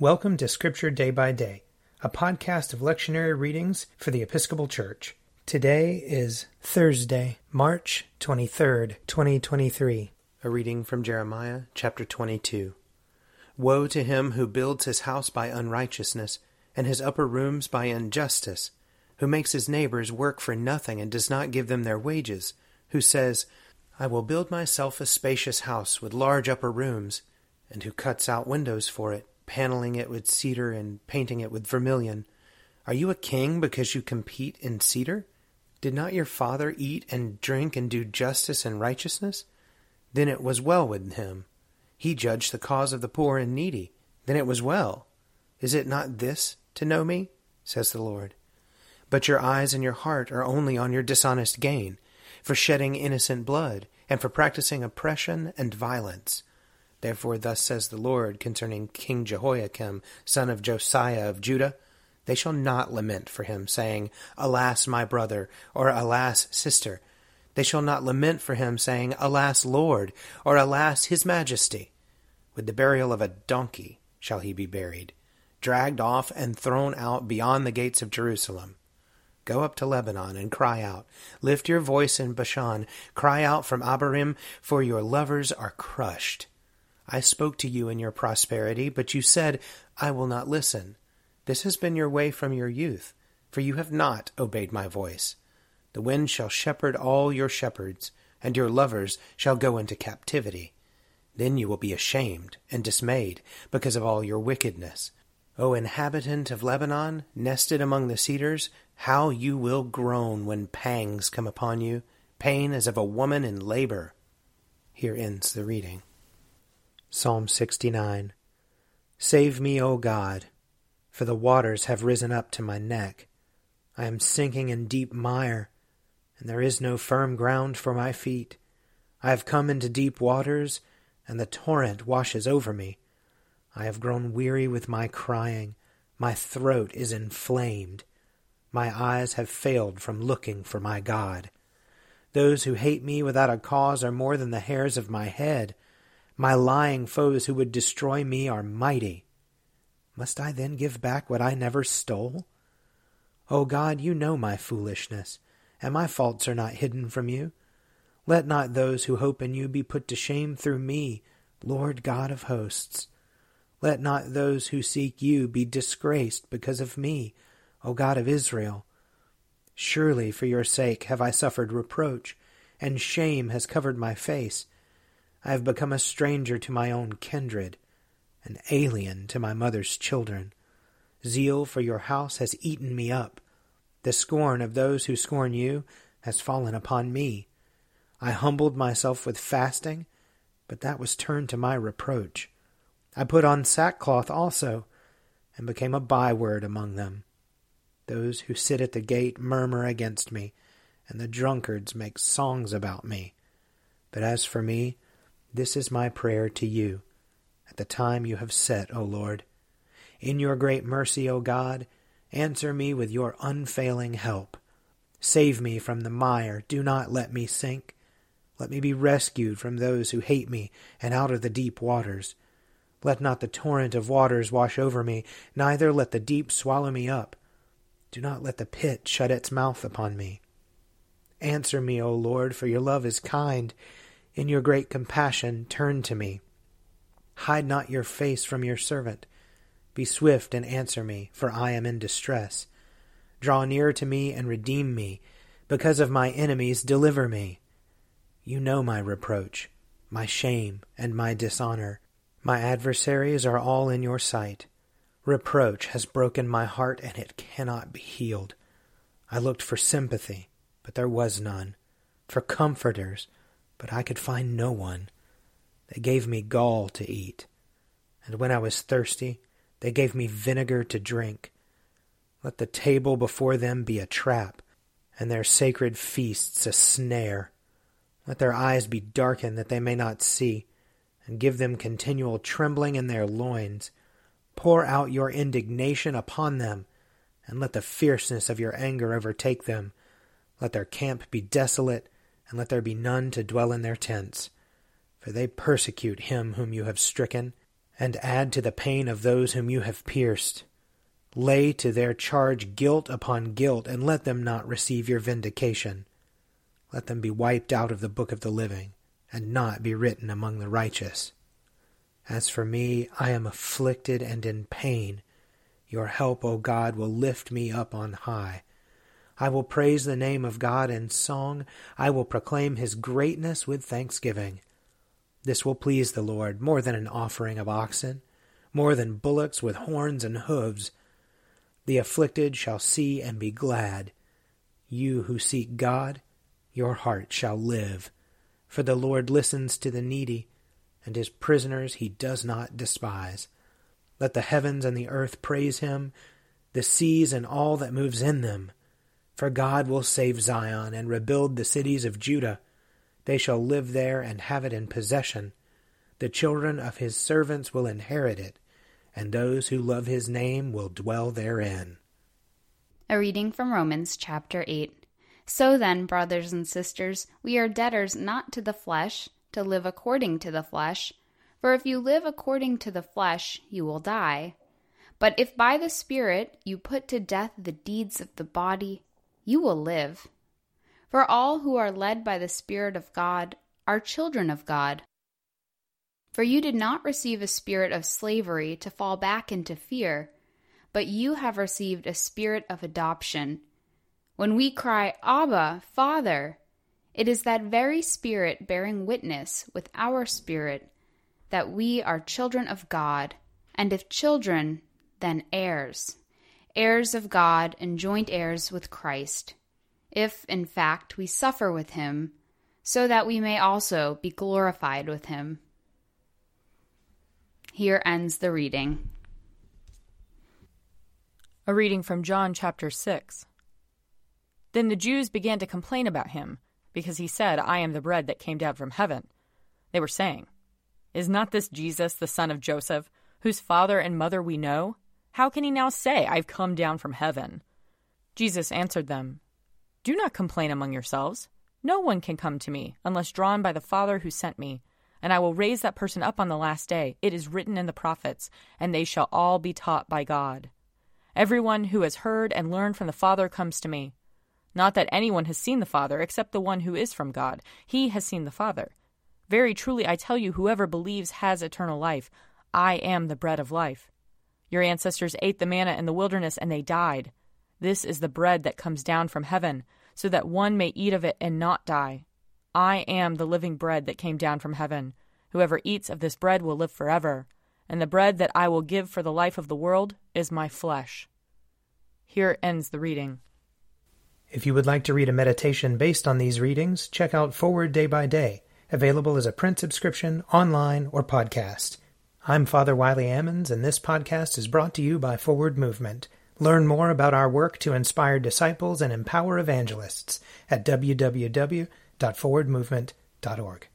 Welcome to Scripture Day by Day, a podcast of lectionary readings for the Episcopal Church. Today is Thursday, March 23rd, 2023. A reading from Jeremiah chapter 22. Woe to him who builds his house by unrighteousness, and his upper rooms by injustice, who makes his neighbors work for nothing and does not give them their wages, who says, I will build myself a spacious house with large upper rooms, and who cuts out windows for it paneling it with cedar and painting it with vermilion. Are you a king because you compete in cedar? Did not your father eat and drink and do justice and righteousness? Then it was well with him. He judged the cause of the poor and needy. Then it was well. Is it not this to know me? says the Lord. But your eyes and your heart are only on your dishonest gain, for shedding innocent blood, and for practicing oppression and violence. Therefore, thus says the Lord concerning King Jehoiakim, son of Josiah of Judah They shall not lament for him, saying, Alas, my brother, or Alas, sister. They shall not lament for him, saying, Alas, Lord, or Alas, his majesty. With the burial of a donkey shall he be buried, dragged off and thrown out beyond the gates of Jerusalem. Go up to Lebanon and cry out. Lift your voice in Bashan. Cry out from Abarim, for your lovers are crushed. I spoke to you in your prosperity, but you said, I will not listen. This has been your way from your youth, for you have not obeyed my voice. The wind shall shepherd all your shepherds, and your lovers shall go into captivity. Then you will be ashamed and dismayed because of all your wickedness. O inhabitant of Lebanon, nested among the cedars, how you will groan when pangs come upon you, pain as of a woman in labor. Here ends the reading. Psalm 69 Save me, O God, for the waters have risen up to my neck. I am sinking in deep mire, and there is no firm ground for my feet. I have come into deep waters, and the torrent washes over me. I have grown weary with my crying. My throat is inflamed. My eyes have failed from looking for my God. Those who hate me without a cause are more than the hairs of my head. My lying foes who would destroy me are mighty. Must I then give back what I never stole? O God, you know my foolishness, and my faults are not hidden from you. Let not those who hope in you be put to shame through me, Lord God of hosts. Let not those who seek you be disgraced because of me, O God of Israel. Surely for your sake have I suffered reproach, and shame has covered my face. I have become a stranger to my own kindred, an alien to my mother's children. Zeal for your house has eaten me up. The scorn of those who scorn you has fallen upon me. I humbled myself with fasting, but that was turned to my reproach. I put on sackcloth also, and became a byword among them. Those who sit at the gate murmur against me, and the drunkards make songs about me. But as for me, this is my prayer to you at the time you have set, O Lord. In your great mercy, O God, answer me with your unfailing help. Save me from the mire, do not let me sink. Let me be rescued from those who hate me and out of the deep waters. Let not the torrent of waters wash over me, neither let the deep swallow me up. Do not let the pit shut its mouth upon me. Answer me, O Lord, for your love is kind in your great compassion, turn to me. Hide not your face from your servant. Be swift and answer me, for I am in distress. Draw near to me and redeem me. Because of my enemies, deliver me. You know my reproach, my shame, and my dishonor. My adversaries are all in your sight. Reproach has broken my heart, and it cannot be healed. I looked for sympathy, but there was none, for comforters, but I could find no one. They gave me gall to eat, and when I was thirsty, they gave me vinegar to drink. Let the table before them be a trap, and their sacred feasts a snare. Let their eyes be darkened that they may not see, and give them continual trembling in their loins. Pour out your indignation upon them, and let the fierceness of your anger overtake them. Let their camp be desolate, and let there be none to dwell in their tents. For they persecute him whom you have stricken, and add to the pain of those whom you have pierced. Lay to their charge guilt upon guilt, and let them not receive your vindication. Let them be wiped out of the book of the living, and not be written among the righteous. As for me, I am afflicted and in pain. Your help, O God, will lift me up on high. I will praise the name of God in song. I will proclaim his greatness with thanksgiving. This will please the Lord more than an offering of oxen, more than bullocks with horns and hoofs. The afflicted shall see and be glad. You who seek God, your heart shall live. For the Lord listens to the needy, and his prisoners he does not despise. Let the heavens and the earth praise him, the seas and all that moves in them. For God will save Zion and rebuild the cities of Judah. They shall live there and have it in possession. The children of his servants will inherit it, and those who love his name will dwell therein. A reading from Romans chapter 8. So then, brothers and sisters, we are debtors not to the flesh, to live according to the flesh. For if you live according to the flesh, you will die. But if by the Spirit you put to death the deeds of the body, you will live. For all who are led by the Spirit of God are children of God. For you did not receive a spirit of slavery to fall back into fear, but you have received a spirit of adoption. When we cry, Abba, Father, it is that very spirit bearing witness with our spirit that we are children of God, and if children, then heirs heirs of God and joint heirs with Christ, if, in fact, we suffer with him, so that we may also be glorified with him. Here ends the reading. A reading from John chapter 6. Then the Jews began to complain about him, because he said, I am the bread that came down from heaven. They were saying, Is not this Jesus, the son of Joseph, whose father and mother we know? How can he now say, I've come down from heaven? Jesus answered them, Do not complain among yourselves. No one can come to me unless drawn by the Father who sent me, and I will raise that person up on the last day. It is written in the prophets, and they shall all be taught by God. Everyone who has heard and learned from the Father comes to me. Not that anyone has seen the Father except the one who is from God. He has seen the Father. Very truly I tell you, whoever believes has eternal life. I am the bread of life. Your ancestors ate the manna in the wilderness and they died. This is the bread that comes down from heaven, so that one may eat of it and not die. I am the living bread that came down from heaven. Whoever eats of this bread will live forever, and the bread that I will give for the life of the world is my flesh. Here ends the reading. If you would like to read a meditation based on these readings, check out Forward Day by Day, available as a print subscription, online, or podcast. I'm Father Wiley Ammons, and this podcast is brought to you by Forward Movement. Learn more about our work to inspire disciples and empower evangelists at www.forwardmovement.org.